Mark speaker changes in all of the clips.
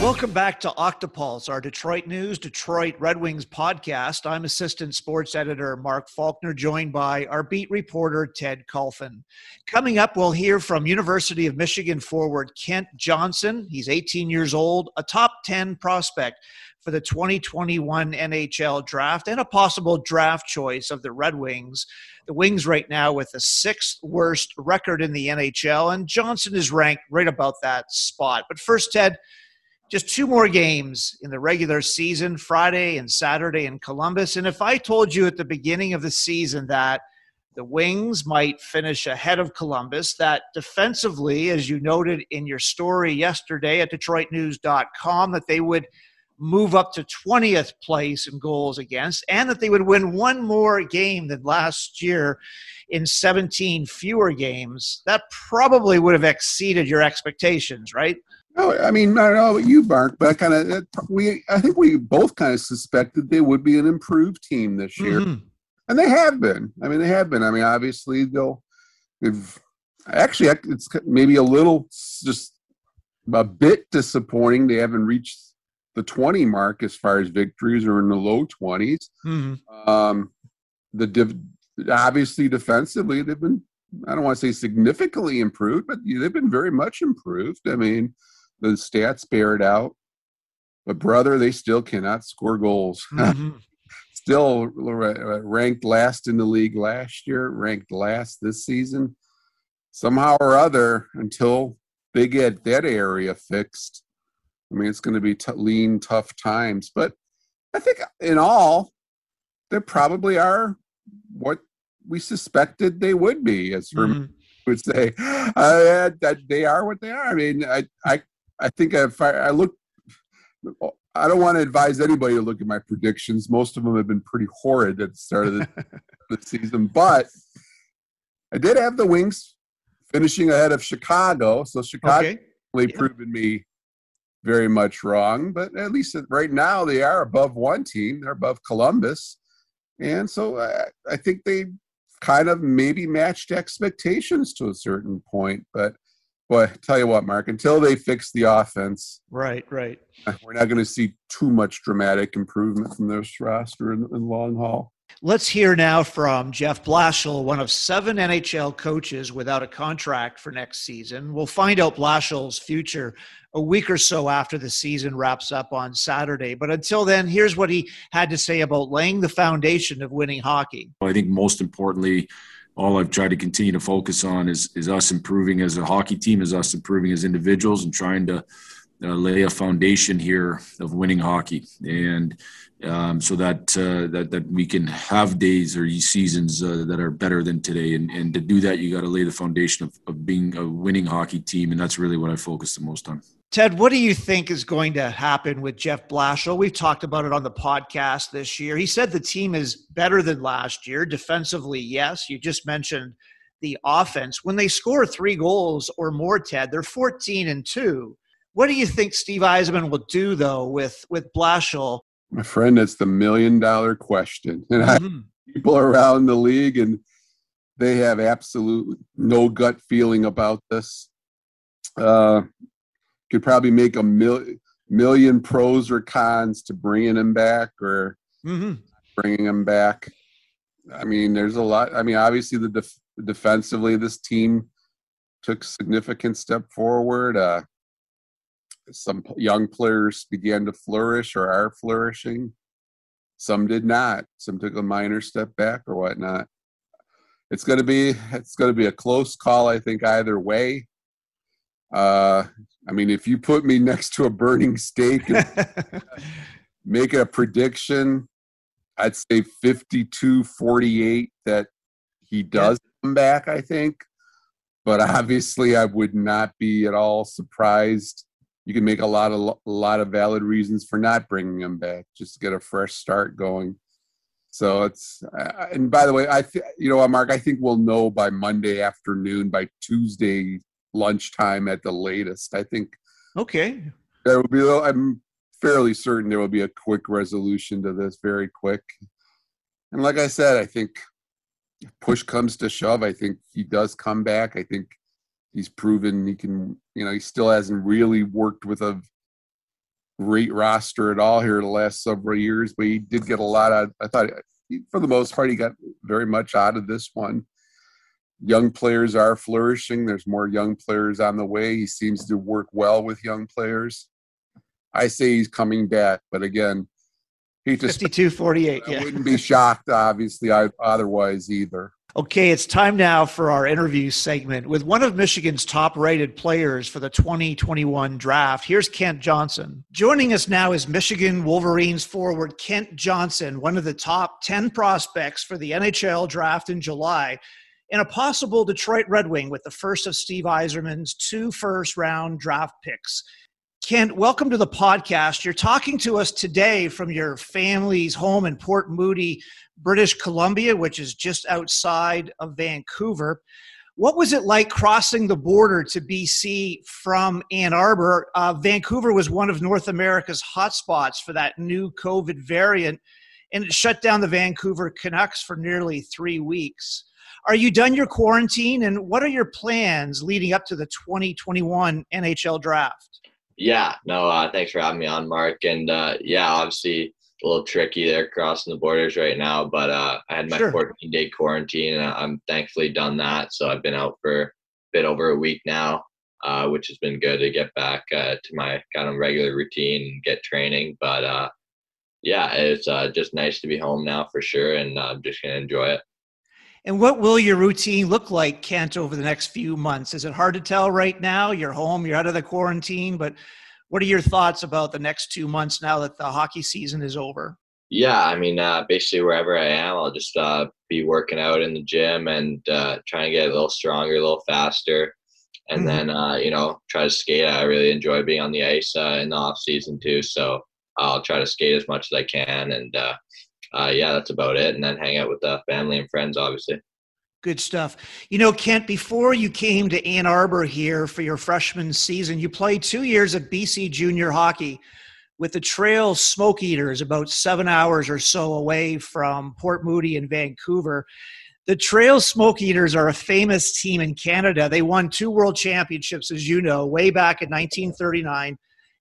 Speaker 1: Welcome back to Octopulse, our Detroit News, Detroit Red Wings podcast. I'm assistant sports editor Mark Falkner, joined by our beat reporter Ted Kulfan. Coming up, we'll hear from University of Michigan forward Kent Johnson. He's 18 years old, a top 10 prospect for the 2021 NHL draft and a possible draft choice of the Red Wings. The Wings right now with the sixth worst record in the NHL, and Johnson is ranked right about that spot. But first, Ted, just two more games in the regular season, Friday and Saturday in Columbus. And if I told you at the beginning of the season that the Wings might finish ahead of Columbus, that defensively, as you noted in your story yesterday at DetroitNews.com, that they would move up to 20th place in goals against, and that they would win one more game than last year in 17 fewer games, that probably would have exceeded your expectations, right?
Speaker 2: Oh, I mean, I don't know about you, Mark, but I kind of we I think we both kind of suspected they would be an improved team this year, mm-hmm. and they have been. I mean, they have been. I mean, obviously they'll they've actually it's maybe a little just a bit disappointing they haven't reached the 20 mark as far as victories or in the low 20s. Mm-hmm. Um, the div- obviously defensively they've been I don't want to say significantly improved, but they've been very much improved. I mean, the stats bear it out. But brother, they still cannot score goals. Mm-hmm. still ranked last in the league last year, ranked last this season. Somehow or other, until they get that area fixed, I mean, it's going to be t- lean, tough times. But I think in all, they probably are what we suspected they would be, as Herman mm-hmm. would say. Uh, that they are what they are. I mean, I, I I think if I, I look, I don't want to advise anybody to look at my predictions. Most of them have been pretty horrid at the start of the, the season, but I did have the Wings finishing ahead of Chicago, so Chicago okay. really yeah. proven me very much wrong. But at least right now they are above one team; they're above Columbus, and so I, I think they kind of maybe matched expectations to a certain point, but boy, tell you what, Mark, until they fix the offense,
Speaker 1: right, right,
Speaker 2: we're not going to see too much dramatic improvement from this roster in, in long haul.
Speaker 1: Let's hear now from Jeff Blashill, one of seven NHL coaches without a contract for next season. We'll find out Blashill's future a week or so after the season wraps up on Saturday. But until then, here's what he had to say about laying the foundation of winning hockey.
Speaker 3: I think most importantly, all I've tried to continue to focus on is is us improving as a hockey team, is us improving as individuals, and trying to uh, lay a foundation here of winning hockey, and um, so that uh, that that we can have days or seasons uh, that are better than today. And and to do that, you got to lay the foundation of, of being a winning hockey team, and that's really what I focus the most on.
Speaker 1: Ted, what do you think is going to happen with Jeff Blashill? We've talked about it on the podcast this year. He said the team is better than last year. Defensively, yes. You just mentioned the offense. When they score three goals or more, Ted, they're 14 and 2. What do you think Steve Yzerman will do, though, with, with Blashill?
Speaker 2: My friend, that's the million dollar question. And mm-hmm. I, people around the league, and they have absolutely no gut feeling about this. Uh, could probably make a mil- million pros or cons to bringing him back or mm-hmm. bringing him back. I mean, there's a lot. I mean, obviously, the def- defensively, this team took significant step forward. Uh, some young players began to flourish or are flourishing. Some did not. Some took a minor step back or whatnot. It's going to be it's going to be a close call, I think, either way. Uh, I mean, if you put me next to a burning stake and make a prediction, I'd say 52 48 that he does yeah. come back, I think. But obviously, I would not be at all surprised. You can make a lot of a lot of valid reasons for not bringing him back, just to get a fresh start going. So it's and by the way, I th- you know what, Mark, I think we'll know by Monday afternoon, by Tuesday lunchtime at the latest. I think.
Speaker 1: Okay.
Speaker 2: There will be. I'm fairly certain there will be a quick resolution to this, very quick. And like I said, I think push comes to shove, I think he does come back. I think he's proven he can. You know, he still hasn't really worked with a great roster at all here the last several years, but he did get a lot of. I thought, for the most part, he got very much out of this one. Young players are flourishing. There's more young players on the way. He seems to work well with young players. I say he's coming back, but again,
Speaker 1: he just 52 48.
Speaker 2: I wouldn't be shocked, obviously, otherwise either.
Speaker 1: Okay, it's time now for our interview segment with one of Michigan's top rated players for the 2021 draft. Here's Kent Johnson. Joining us now is Michigan Wolverines forward Kent Johnson, one of the top 10 prospects for the NHL draft in July, and a possible Detroit Red Wing with the first of Steve Yzerman's two first round draft picks. Kent, welcome to the podcast. You're talking to us today from your family's home in Port Moody, British Columbia, which is just outside of Vancouver. What was it like crossing the border to BC from Ann Arbor? Uh, Vancouver was one of North America's hotspots for that new COVID variant, and it shut down the Vancouver Canucks for nearly three weeks. Are you done your quarantine, and what are your plans leading up to the 2021 NHL draft?
Speaker 4: Yeah, no, uh, thanks for having me on, Mark. And uh, yeah, obviously a little tricky there crossing the borders right now, but uh, I had my sure. 14 day quarantine and I'm thankfully done that. So I've been out for a bit over a week now, uh, which has been good to get back uh, to my kind of regular routine and get training. But uh, yeah, it's uh, just nice to be home now for sure, and I'm just gonna enjoy it.
Speaker 1: And what will your routine look like, Kent, over the next few months? Is it hard to tell right now? You're home, you're out of the quarantine, but what are your thoughts about the next two months now that the hockey season is over?
Speaker 4: Yeah, I mean, uh, basically wherever I am, I'll just uh, be working out in the gym and uh, trying to get a little stronger, a little faster, and mm-hmm. then uh, you know try to skate. I really enjoy being on the ice uh, in the off season too, so I'll try to skate as much as I can, and uh, yeah, that's about it. And then hang out with the family and friends, obviously.
Speaker 1: Good stuff. You know, Kent, before you came to Ann Arbor here for your freshman season, you played two years of BC junior hockey with the Trail Smoke Eaters, about seven hours or so away from Port Moody in Vancouver. The Trail Smoke Eaters are a famous team in Canada. They won two world championships, as you know, way back in 1939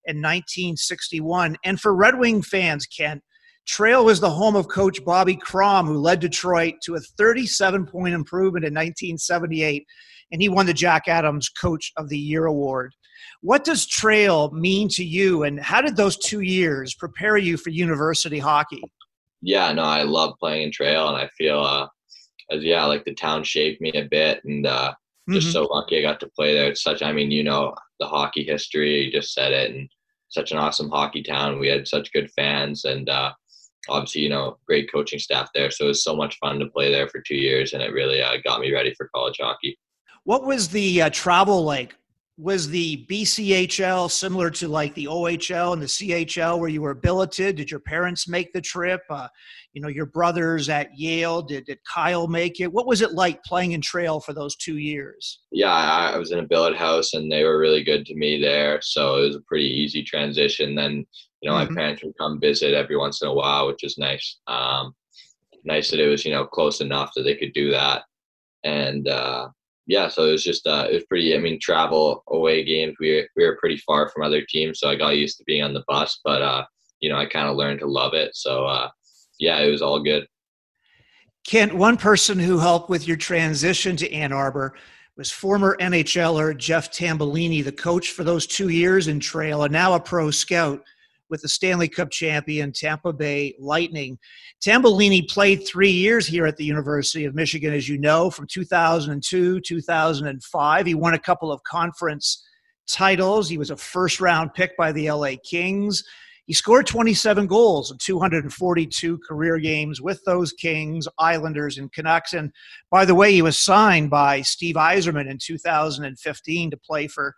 Speaker 1: and 1961. And for Red Wing fans, Kent, Trail was the home of coach Bobby Kromm, who led Detroit to a 37 point improvement in 1978, and he won the Jack Adams Coach of the Year award. What does Trail mean to you, and how did those two years prepare you for university hockey?
Speaker 4: Yeah, no, I love playing in Trail, and I feel, uh, as yeah, like the town shaped me a bit, and uh, just mm-hmm. so lucky I got to play there. It's such, I mean, you know, the hockey history. You just said it, and such an awesome hockey town. We had such good fans, and uh, obviously, you know, great coaching staff there. So it was so much fun to play there for two years, and it really uh, got me ready for college hockey.
Speaker 1: What was the uh, travel like? Was the BCHL similar to like the OHL and the CHL where you were billeted? Did your parents make the trip? Uh, you know, your brothers at Yale, did, did Kyle make it? What was it like playing in trail for those two years?
Speaker 4: Yeah, I, I was in a billet house and they were really good to me there. So it was a pretty easy transition. Then you know, mm-hmm. my parents would come visit every once in a while, which is nice. Um, nice that it was, you know, close enough that they could do that. And uh, yeah, so it was just, uh, it was pretty, I mean, travel away games, we, we were pretty far from other teams. So I got used to being on the bus, but, uh, you know, I kind of learned to love it. So uh, yeah, it was all good.
Speaker 1: Kent, one person who helped with your transition to Ann Arbor was former NHLer Jeff Tambellini, the coach for those two years in trail, and now a pro scout with the Stanley Cup champion Tampa Bay Lightning. Tambellini played three years here at the University of Michigan, as you know, from 2002 2005. He won a couple of conference titles. He was a first round pick by the LA Kings. He scored 27 goals in 242 career games with those Kings, Islanders, and Canucks. And by the way, he was signed by Steve Yzerman in 2015 to play for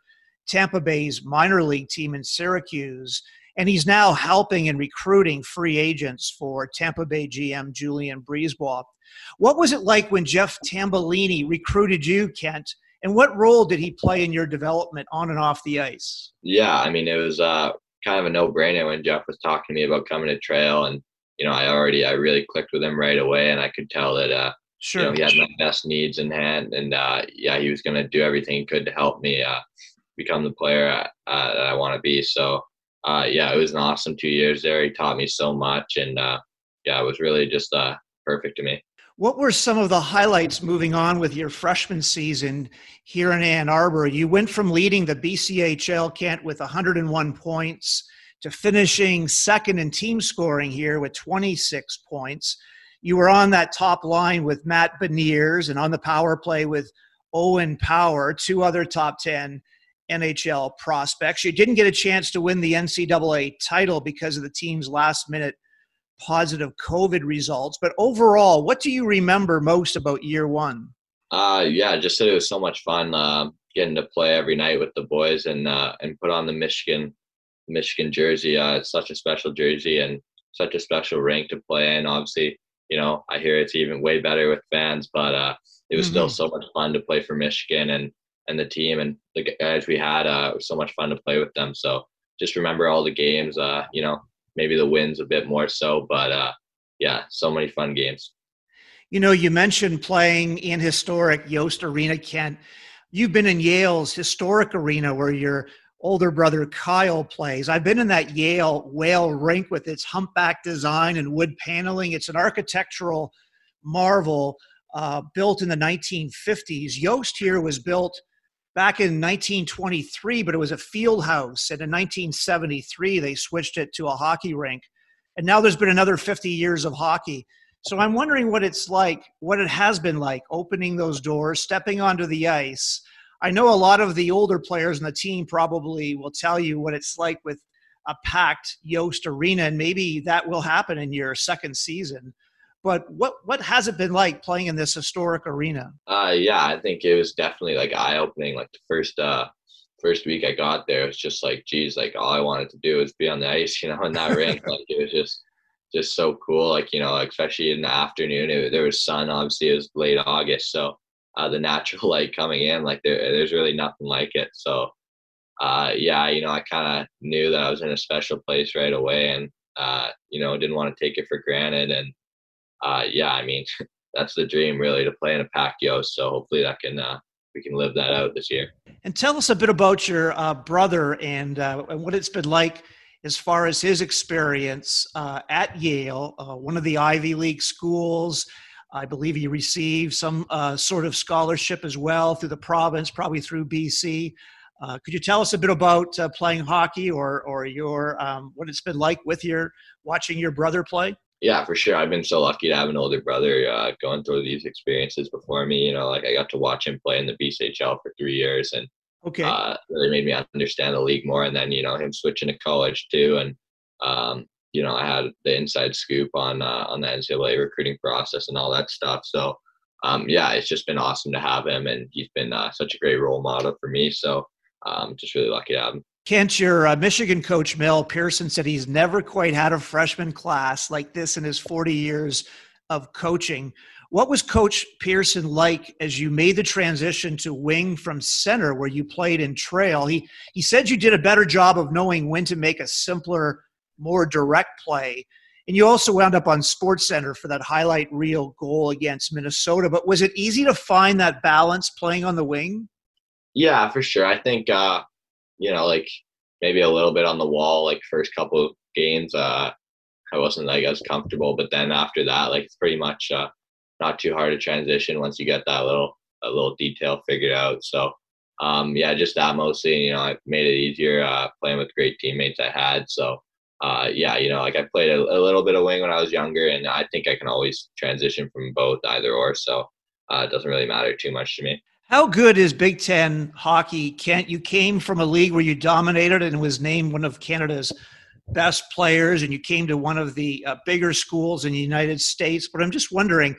Speaker 1: Tampa Bay's minor league team in Syracuse and he's now helping and recruiting free agents for Tampa Bay GM Julien BriseBois. What was it like when Jeff Tambellini recruited you, Kent? And what role did he play in your development on and off the ice?
Speaker 4: Yeah, I mean, it was uh, kind of a no-brainer when Jeff was talking to me about coming to Trail, and you know, I already I really clicked with him right away, and I could tell that uh, sure. you know he had my best needs in hand, and uh, yeah, he was going to do everything he could to help me uh, become the player uh, that I want to be. So uh, yeah, it was an awesome two years there. He taught me so much, and uh, yeah, it was really just uh, perfect to me.
Speaker 1: What were some of the highlights moving on with your freshman season here in Ann Arbor? You went from leading the BCHL Kent with 101 points to finishing second in team scoring here with 26 points. You were on that top line with Matt Beniers and on the power play with Owen Power, two other top 10 NHL prospects. You didn't get a chance to win the NCAA title because of the team's last minute positive COVID results. But overall, what do you remember most about year one?
Speaker 4: Uh, yeah, just that it was so much fun uh, getting to play every night with the boys and uh, and put on the Michigan Michigan jersey. Uh, it's such a special jersey and such a special rink to play in. Obviously, you know, I hear it's even way better with fans, but uh, it was mm-hmm. still so much fun to play for Michigan and and the team and the guys we had. Uh, it was so much fun to play with them. So just remember all the games. Uh, you know, maybe the wins a bit more so, but uh, yeah, so many fun games.
Speaker 1: You know, you mentioned playing in historic Yost Arena, Kent. You've been in Yale's historic arena where your older brother Kyle plays. I've been in that Yale whale rink with its humpback design and wood paneling. It's an architectural marvel uh, built in the 1950s. Yost here was built back in 1923, but it was a field house. And in 1973, they switched it to a hockey rink. And now there's been another 50 years of hockey. So I'm wondering what it's like, what it has been like opening those doors, stepping onto the ice. I know a lot of the older players in the team probably will tell you what it's like with a packed Yost arena, and maybe that will happen in your second season. But what what has it been like playing in this historic arena?
Speaker 4: Uh, yeah, I think it was definitely like eye opening. Like the first uh, first week I got there, it was just like, geez, like all I wanted to do was be on the ice, you know, in that rink. Like it was just just so cool. Like you know, especially in the afternoon, it, there was sun. Obviously, it was late August, so uh, the natural light coming in, like there, there's really nothing like it. So, uh, yeah, you know, I kind of knew that I was in a special place right away, and uh, you know, didn't want to take it for granted. And uh, yeah, I mean, that's the dream really to play in a packed Yost. So hopefully that can uh, we can live that out this year.
Speaker 1: And tell us a bit about your uh, brother and, uh, and what it's been like as far as his experience uh, at Yale, uh, one of the Ivy League schools. I believe he received some uh, sort of scholarship as well through the province, probably through BC. Uh, could you tell us a bit about playing hockey or, or your um, what it's been like with your watching your brother play?
Speaker 4: Yeah, for sure. I've been so lucky to have an older brother uh, going through these experiences before me. You know, like I got to watch him play in the BCHL for three years, and
Speaker 1: okay,
Speaker 4: uh, really made me understand the league more. And then you know him switching to college too, and um, you know I had the inside scoop on uh, on the NCAA recruiting process and all that stuff. So um, yeah, it's just been awesome to have him, and he's been uh, such a great role model for me. So um, just really lucky to have him.
Speaker 1: Kent, your uh, Michigan coach Mel Pearson said he's never quite had a freshman class like this in his 40 years of coaching. What was Coach Pearson like as you made the transition to wing from center, where you played in trail? He he said you did a better job of knowing when to make a simpler, more direct play, and you also wound up on Sports Center for that highlight reel goal against Minnesota. But was it easy to find that balance playing on the wing?
Speaker 4: Yeah, for sure. I think uh, you know, like maybe a little bit on the wall, like first couple of games, uh, I wasn't like as comfortable, but then after that, like it's pretty much uh, not too hard to transition once you get that little a little detail figured out. So um, yeah, just that mostly. You know, I made it easier uh, playing with great teammates I had. So uh, yeah, you know, like I played a, a, little bit of wing when I was younger, and I think I can always transition from both, either or. So uh, it doesn't really matter too much to me.
Speaker 1: How good is Big Ten hockey? Kent, you came from a league where you dominated and was named one of Canada's best players, and you came to one of the uh, bigger schools in the United States. But I'm just wondering,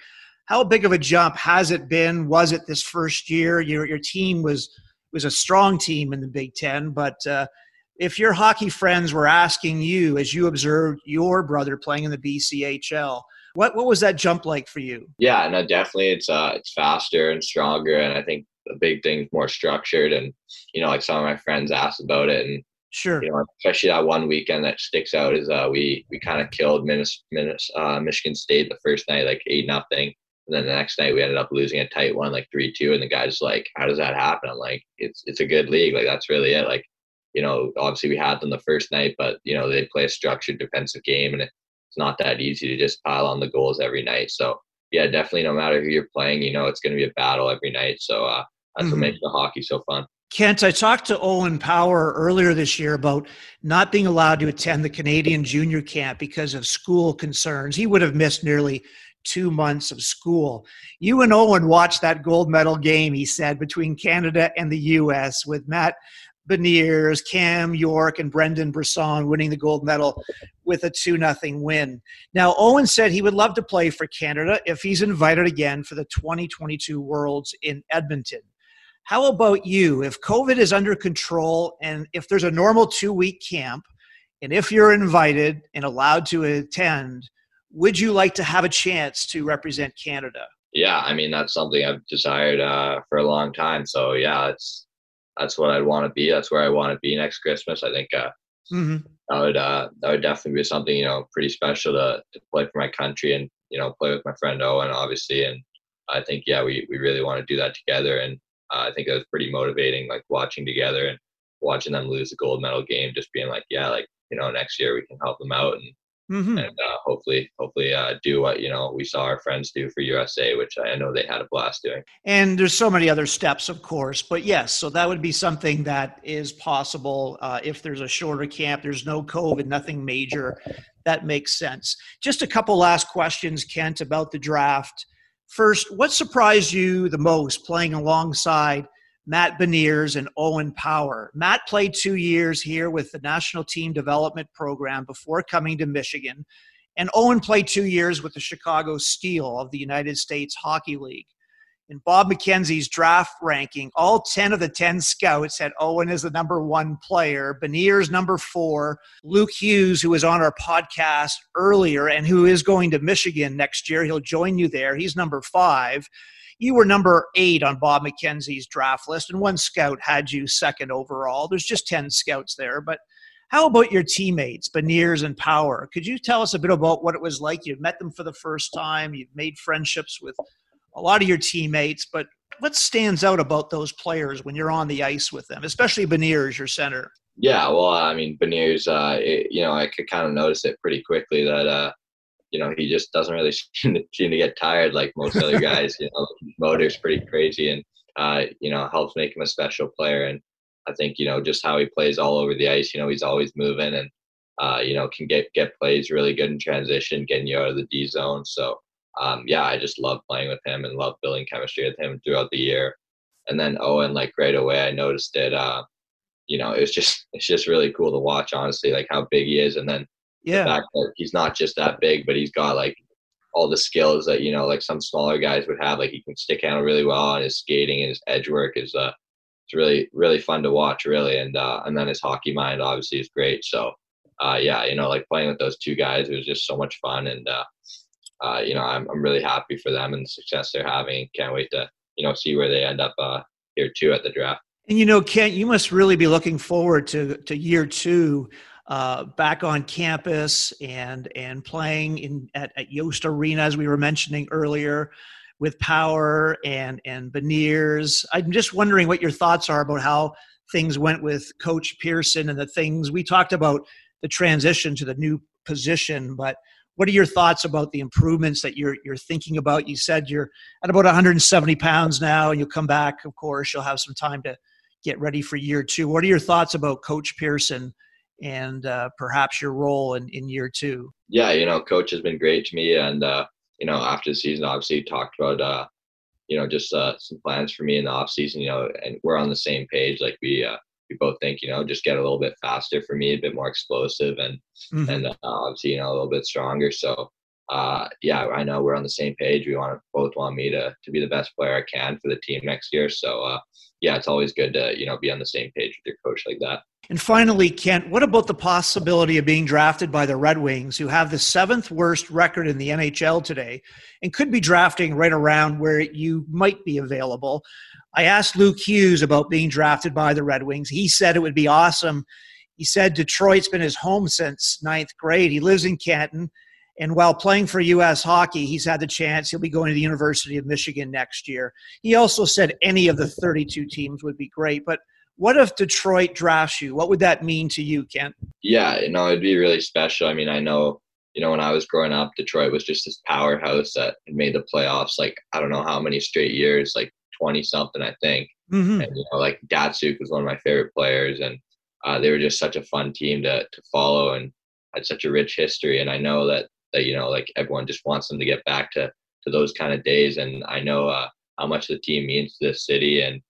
Speaker 1: how big of a jump has it been? Was it this first year? Your your team was was a strong team in the Big Ten, but uh, if your hockey friends were asking you, as you observed your brother playing in the BCHL, what what was that jump like for you?
Speaker 4: Yeah, no, definitely it's uh it's faster and stronger, and I think the big thing's more structured. And you know, like some of my friends asked about it, and
Speaker 1: sure,
Speaker 4: you know, especially that one weekend that sticks out is uh we we kind of killed Minis, Minis, uh, Michigan State the first night like eight nothing. And then the next night we ended up losing a tight one, like three two. And the guy's like, "How does that happen?" I'm like, "It's it's a good league. Like that's really it. Like you know, obviously we had them the first night, but you know they play a structured defensive game, and it's not that easy to just pile on the goals every night. So yeah, definitely, no matter who you're playing, you know it's going to be a battle every night. So uh, that's mm-hmm. what makes the hockey so fun.
Speaker 1: Kent, I talked to Owen Power earlier this year about not being allowed to attend the Canadian junior camp because of school concerns. He would have missed nearly two months of school. You and Owen watched that gold medal game, he said, between Canada and the U.S. with Matt Beniers, Cam York, and Brendan Brisson winning the gold medal with a 2 0 win. Now, Owen said he would love to play for Canada if he's invited again for the 2022 Worlds in Edmonton. How about you? If COVID is under control and if there's a normal two week camp, and if you're invited and allowed to attend, would you like to have a chance to represent Canada?
Speaker 4: Yeah, I mean that's something I've desired uh, for a long time. So yeah, it's that's what I'd want to be. That's where I want to be next Christmas. I think uh, mm-hmm. that would uh, that would definitely be something you know pretty special to to play for my country and you know play with my friend Owen obviously. And I think yeah, we we really want to do that together. And uh, I think it was pretty motivating, like watching together and watching them lose the gold medal game, just being like yeah, like you know next year we can help them out and mm-hmm. and uh, hopefully hopefully uh, do what you know we saw our friends do for USA, which I know they had a blast doing.
Speaker 1: And there's so many other steps, of course, but yes, so that would be something that is possible uh, if there's a shorter camp. There's no COVID, nothing major. That makes sense. Just a couple last questions, Kent, about the draft. First, what surprised you the most playing alongside? Matt Beniers and Owen Power. Matt played two years here with the National Team Development Program before coming to Michigan, and Owen played two years with the Chicago Steel of the United States Hockey League. In Bob McKenzie's draft ranking, all 10 of the 10 scouts had Owen as the number one player, Beniers number four, Luke Hughes, who was on our podcast earlier and who is going to Michigan next year. He'll join you there. He's number five you were number eight on Bob McKenzie's draft list, and one scout had you second overall. There's just 10 scouts there. But how about your teammates, Beniers and Power? Could you tell us a bit about what it was like? You've met them for the first time, you've made friendships with a lot of your teammates, but what stands out about those players when you're on the ice with them, especially Beniers, your center?
Speaker 4: Yeah, well, I mean, Beniers, uh, it, you know, I could kind of notice it pretty quickly that uh, you know, he just doesn't really seem to, seem to get tired like most other guys. You know, motor's pretty crazy, and uh, you know, helps make him a special player. And I think you know just how he plays all over the ice. You know, he's always moving, and uh, you know, can get get plays really good in transition, getting you out of the D zone. So um, yeah, I just love playing with him and love building chemistry with him throughout the year. And then Owen, like right away, I noticed it. Uh, you know, it's just it's just really cool to watch, honestly, like how big he is, and then
Speaker 1: yeah.
Speaker 4: The fact that he's not just that big, but he's got like all the skills that you know, like some smaller guys would have. Like he can stick handle really well, and his skating and his edge work is uh, it's really really fun to watch, really. And uh, and then his hockey mind obviously is great. So uh, yeah, you know, like playing with those two guys, it was just so much fun, and uh, uh, you know, I'm I'm really happy for them and the success they're having. Can't wait to you know see where they end up uh, here too at the draft.
Speaker 1: And you know, Kent, you must really be looking forward to to year two uh, back on campus and and playing in at, at Yost Arena as we were mentioning earlier with Power and and Beniers. I'm just wondering what your thoughts are about how things went with Coach Pearson and the things we talked about the transition to the new position, but what are your thoughts about the improvements that you're you're thinking about? You said you're at about 170 pounds now, and you'll come back. Of course, you'll have some time to get ready for year two. What are your thoughts about Coach Pearson and uh, perhaps your role in, in year two?
Speaker 4: Yeah, you know, coach has been great to me. And, uh, you know, after the season, obviously talked about, uh, you know, just uh, some plans for me in the off season, you know, and we're on the same page. Like we, uh, we both think, you know, just get a little bit faster for me, a bit more explosive and, mm-hmm. and uh, obviously, you know, a little bit stronger. So, uh, yeah, I know we're on the same page. We want to both want me to to be the best player I can for the team next year. So uh, yeah, it's always good to you know be on the same page with your coach like that.
Speaker 1: And finally, Kent, what about the possibility of being drafted by the Red Wings, who have the seventh worst record in the NHL today, and could be drafting right around where you might be available? I asked Luke Hughes about being drafted by the Red Wings. He said it would be awesome. He said Detroit's been his home since ninth grade. He lives in Canton and while playing for U.S. hockey, he's had the chance. He'll be going to the University of Michigan next year. He also said any of the 32 teams would be great. But What if Detroit drafts you? What would that mean to you, Kent?
Speaker 4: Yeah, you know, it'd be really special. I mean, I know, you know, when I was growing up, Detroit was just this powerhouse that made the playoffs like I don't know how many straight years, like 20 something, I think. Mm-hmm. And, you know, like Datsyuk was one of my favorite players. And uh, they were just such a fun team to, to follow and had such a rich history. And I know that, that, you know, like everyone just wants them to get back to, to those kind of days. And I know uh, how much the team means to this city. And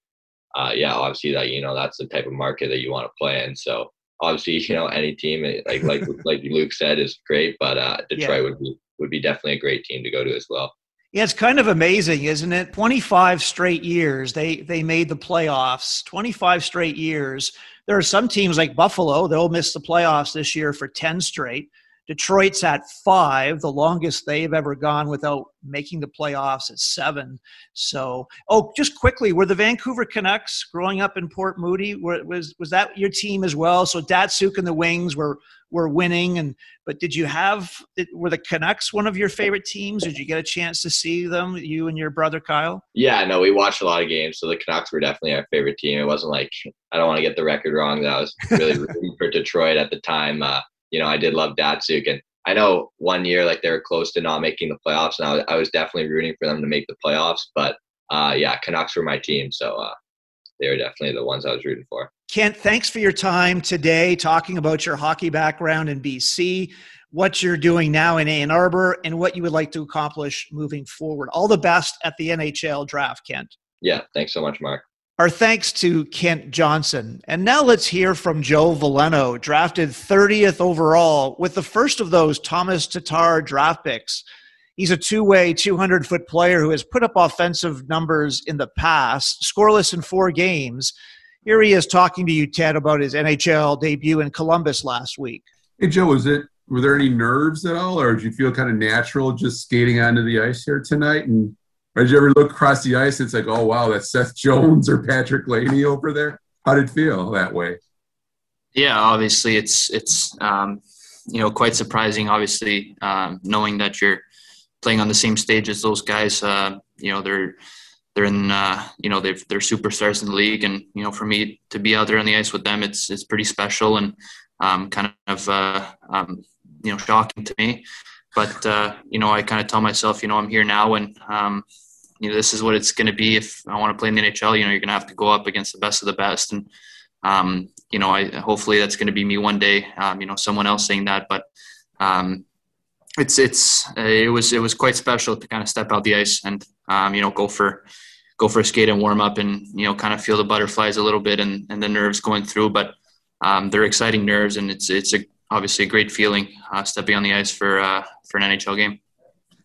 Speaker 4: uh, yeah, obviously that, you know, that's the type of market that you want to play in. So obviously, you know, any team eh, like, like, like Luke said is great, but uh, Detroit yeah. would be, would be definitely a great team to go to as well.
Speaker 1: Yeah, it's kind of amazing, isn't it? 25 straight years they they made the playoffs. 25 straight years. There are some teams like Buffalo, they'll miss the playoffs this year for 10 straight. Detroit's at five, the longest they've ever gone without making the playoffs at seven. So, oh, just quickly, were the Vancouver Canucks growing up in Port Moody? Were, was was that your team as well? So Datsyuk and the Wings were were winning, and but did you have were the Canucks one of your favorite teams? Did you get a chance to see them, you and your brother Kyle?
Speaker 4: Yeah, no, we watched a lot of games, so the Canucks were definitely our favorite team. It wasn't like I don't want to get the record wrong that I was really rooting for Detroit at the time. Uh, you know, I did love Datsyuk. And I know one year, like they were close to not making the playoffs, and I was, I was definitely rooting for them to make the playoffs. But uh, yeah, Canucks were my team. So uh, they were definitely the ones I was rooting for.
Speaker 1: Kent, thanks for your time today talking about your hockey background in BC, what you're doing now in Ann Arbor, and what you would like to accomplish moving forward. All the best at the NHL draft, Kent.
Speaker 4: Yeah, thanks so much, Mark.
Speaker 1: Our thanks to Kent Johnson. And now let's hear from Joe Veleno, drafted 30th overall, with the first of those Thomas Tatar draft picks. He's a two way, 200 foot player who has put up offensive numbers in the past, scoreless in four games. Here he is talking to you, Ted, about his NHL debut in Columbus last week.
Speaker 2: Hey, Joe, was it were there any nerves at all, or did you feel kind of natural just skating onto the ice here tonight and did you ever look across the ice? It's like, oh wow, that's Seth Jones or Patrick Laine over there. How did it feel that way?
Speaker 5: Yeah, obviously it's it's um, you know quite surprising. Obviously, um, knowing that you're playing on the same stage as those guys. Uh, you know they're they're in uh, you know they're they're superstars in the league, and you know for me to be out there on the ice with them, it's it's pretty special and um, kind of uh, um, you know shocking to me. But uh, you know, I kind of tell myself, you know, I'm here now, and um, you know, this is what it's going to be. If I want to play in the NHL, you know, you're going to have to go up against the best of the best, and um, you know, I hopefully that's going to be me one day. Um, you know, someone else saying that, but um, it's it's uh, it was it was quite special to kind of step out the ice and um, you know go for go for a skate and warm up and you know kind of feel the butterflies a little bit and, and the nerves going through but um, they're exciting nerves and it's it's a obviously a great feeling uh, stepping on the ice for uh, for an NHL game.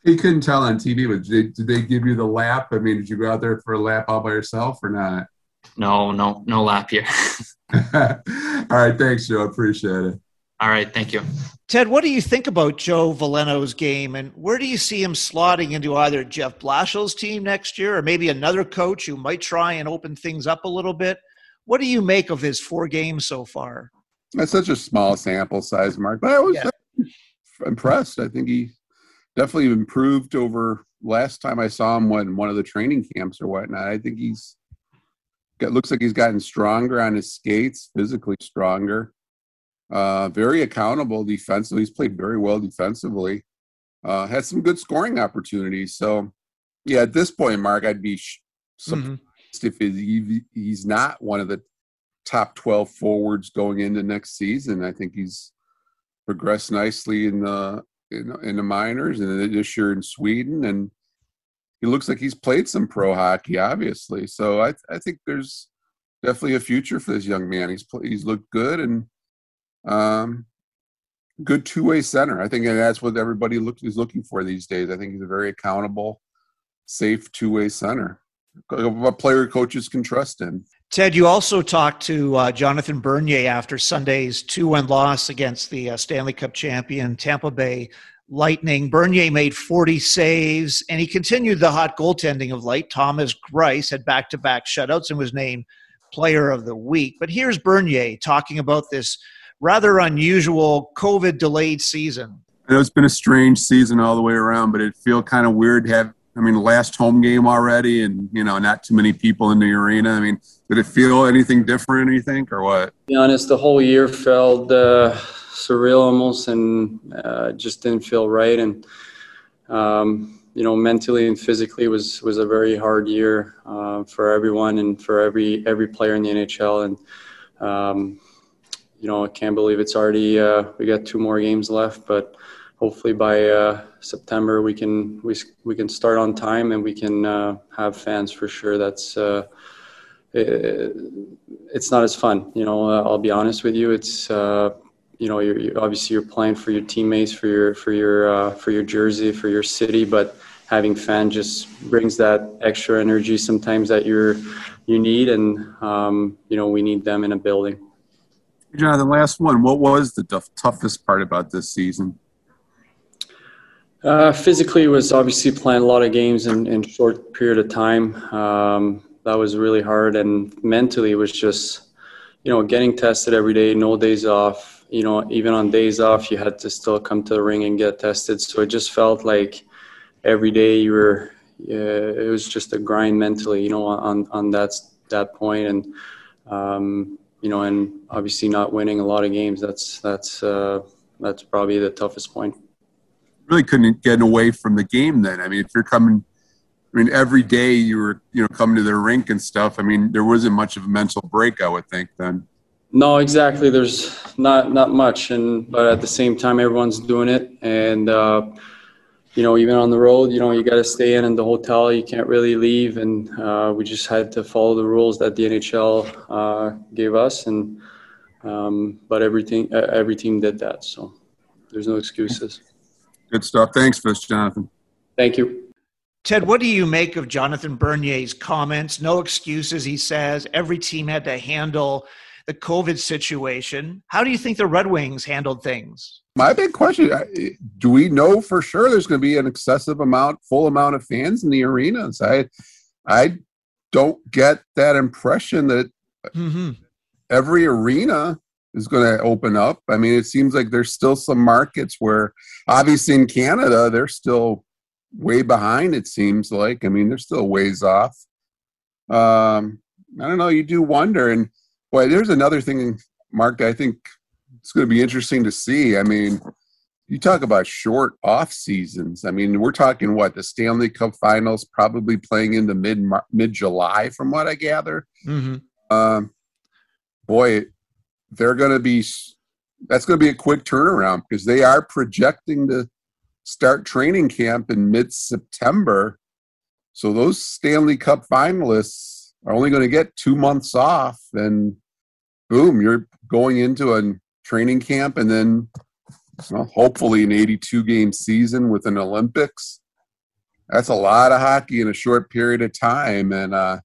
Speaker 2: You couldn't tell on TV, but did they, did they give you the lap? I mean, did you go out there for a lap all by yourself or not?
Speaker 5: No, no, no lap here.
Speaker 2: all right, thanks, Joe. Appreciate it.
Speaker 5: All right, thank you.
Speaker 1: Ted, what do you think about Joe Veleno's game, and where do you see him slotting into either Jeff Blashill's team next year, or maybe another coach who might try and open things up a little bit? What do you make of his four games so far?
Speaker 2: That's such a small sample size, Mark. But I was yeah. impressed. I think he definitely improved over last time I saw him when one of the training camps or whatnot. I think he's got looks like he's gotten stronger on his skates, physically stronger. Uh, very accountable defensively. He's played very well defensively. Uh, had some good scoring opportunities. So, yeah, at this point, Mark, I'd be surprised mm-hmm. if he's not one of the top 12 forwards going into next season. I think he's progressed nicely in the in, in the minors and this year in Sweden, and he looks like he's played some pro hockey, obviously. So I I think there's definitely a future for this young man. He's he's looked good and um good two way center. I think that's what everybody look, is looking for these days. I think he's a very accountable, safe two way center. A player coaches can trust in.
Speaker 1: Ted, you also talked to uh, Jonathan Bernier after Sunday's 2 1 loss against the uh, Stanley Cup champion Tampa Bay Lightning. Bernier made 40 saves, and he continued the hot goaltending of late. Thomas Greiss had back to back shutouts and was named Player of the Week. But here's Bernier talking about this rather unusual COVID delayed season.
Speaker 2: I know it's been a strange season all the way around, but it feel kind of weird to have I mean, last home game already, and you know, not too many people in the arena. I mean, did it feel anything different? You think, or what? To
Speaker 6: be honest, the whole year felt uh, surreal almost, and uh, just didn't feel right. And um, you know, mentally and physically was was a very hard year uh, for everyone and for every every player in the NHL. And um, you know, I can't believe it's already uh, we got two more games left, but hopefully by uh, September we can we we can start on time and we can uh, have fans for sure. That's uh, it, it's not as fun, you know. Uh, I'll be honest with you. It's uh, you know, you're, you're, obviously you're playing for your teammates, for your for your uh, for your jersey, for your city, but having fans just brings that extra energy sometimes that you're you need, and um, you know we need them in a building.
Speaker 2: Jonathan, last one. What was the toughest part about this season?
Speaker 6: Uh, physically, was obviously playing a lot of games in, in short period of time. Um, that was really hard, and mentally, it was just you know getting tested every day, no days off. You know, even on days off, you had to still come to the ring and get tested. So it just felt like every day you were. Uh, it was just a grind mentally, you know, on on that that point, and um, you know, and obviously not winning a lot of games. That's that's uh, that's probably the toughest point
Speaker 2: really couldn't get away from the game then. I mean, if you're coming, I mean, every day you were, you know, coming to the rink and stuff. I mean, there wasn't much of a mental break, I would think then.
Speaker 6: No, exactly. There's not not much, and but at the same time, everyone's doing it, and uh, you know, even on the road, you know, you got to stay in in the hotel. You can't really leave, and uh, we just had to follow the rules that the NHL uh, gave us, and um, but everything every team did that, so there's no excuses.
Speaker 2: Good stuff. Thanks for this, Jonathan.
Speaker 6: Thank you.
Speaker 1: Ted, what do you make of Jonathan Bernier's comments? No excuses, he says. Every team had to handle the COVID situation. How do you think the Red Wings handled things?
Speaker 2: My big question do we know for sure there's going to be an excessive amount, full amount of fans in the arenas? I, I don't get that impression that mm-hmm. every arena is going to open up. I mean, it seems like there's still some markets where, obviously, in Canada, they're still way behind. It seems like. I mean, they're still ways off. Um, I don't know. You do wonder, and boy, there's another thing, Mark. I think it's going to be interesting to see. I mean, you talk about short off seasons. I mean, we're talking what the Stanley Cup Finals probably playing into mid mid July, from what I gather. Mm-hmm. Um, boy, they're going to be that's going to be a quick turnaround because they are projecting to start training camp in mid September. So those Stanley Cup finalists are only going to get two months off, and boom, you're going into a training camp, and then well, hopefully an 82 game season with an Olympics. That's a lot of hockey in a short period of time, and uh,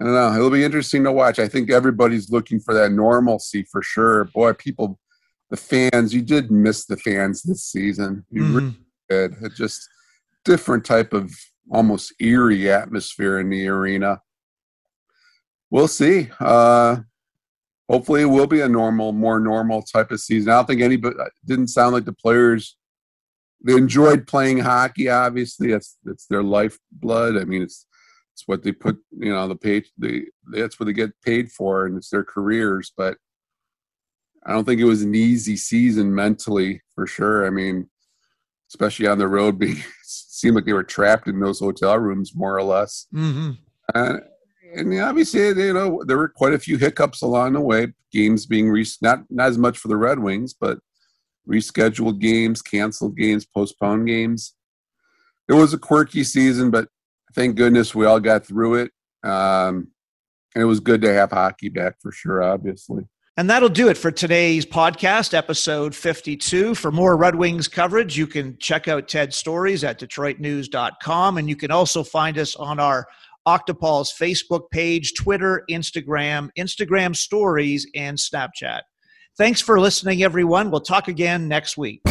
Speaker 2: I don't know. It'll be interesting to watch. I think everybody's looking for that normalcy for sure. Boy, people, the fans, you did miss the fans this season. You mm-hmm. really did. It just different type of almost eerie atmosphere in the arena. We'll see. Uh, hopefully, it will be a normal, more normal type of season. I don't think anybody didn't sound like the players. They enjoyed playing hockey. Obviously, that's that's their lifeblood. I mean, it's it's what they put, you know, the page They that's what they get paid for, and it's their careers. But I don't think it was an easy season mentally for sure. I mean, especially on the road, being seemed like they were trapped in those hotel rooms more or less. Mm-hmm. Uh, and obviously, you know, there were quite a few hiccups along the way. Games being re- not not as much for the Red Wings, but rescheduled games, canceled games, postponed games. It was a quirky season, but thank goodness we all got through it. Um, and it was good to have hockey back for sure, obviously.
Speaker 1: And that'll do it for today's podcast, episode 52. For more Red Wings coverage, you can check out Ted's stories at DetroitNews.com. And you can also find us on our Octopulse Facebook page, Twitter, Instagram, Instagram stories, and Snapchat. Thanks for listening, everyone. We'll talk again next week.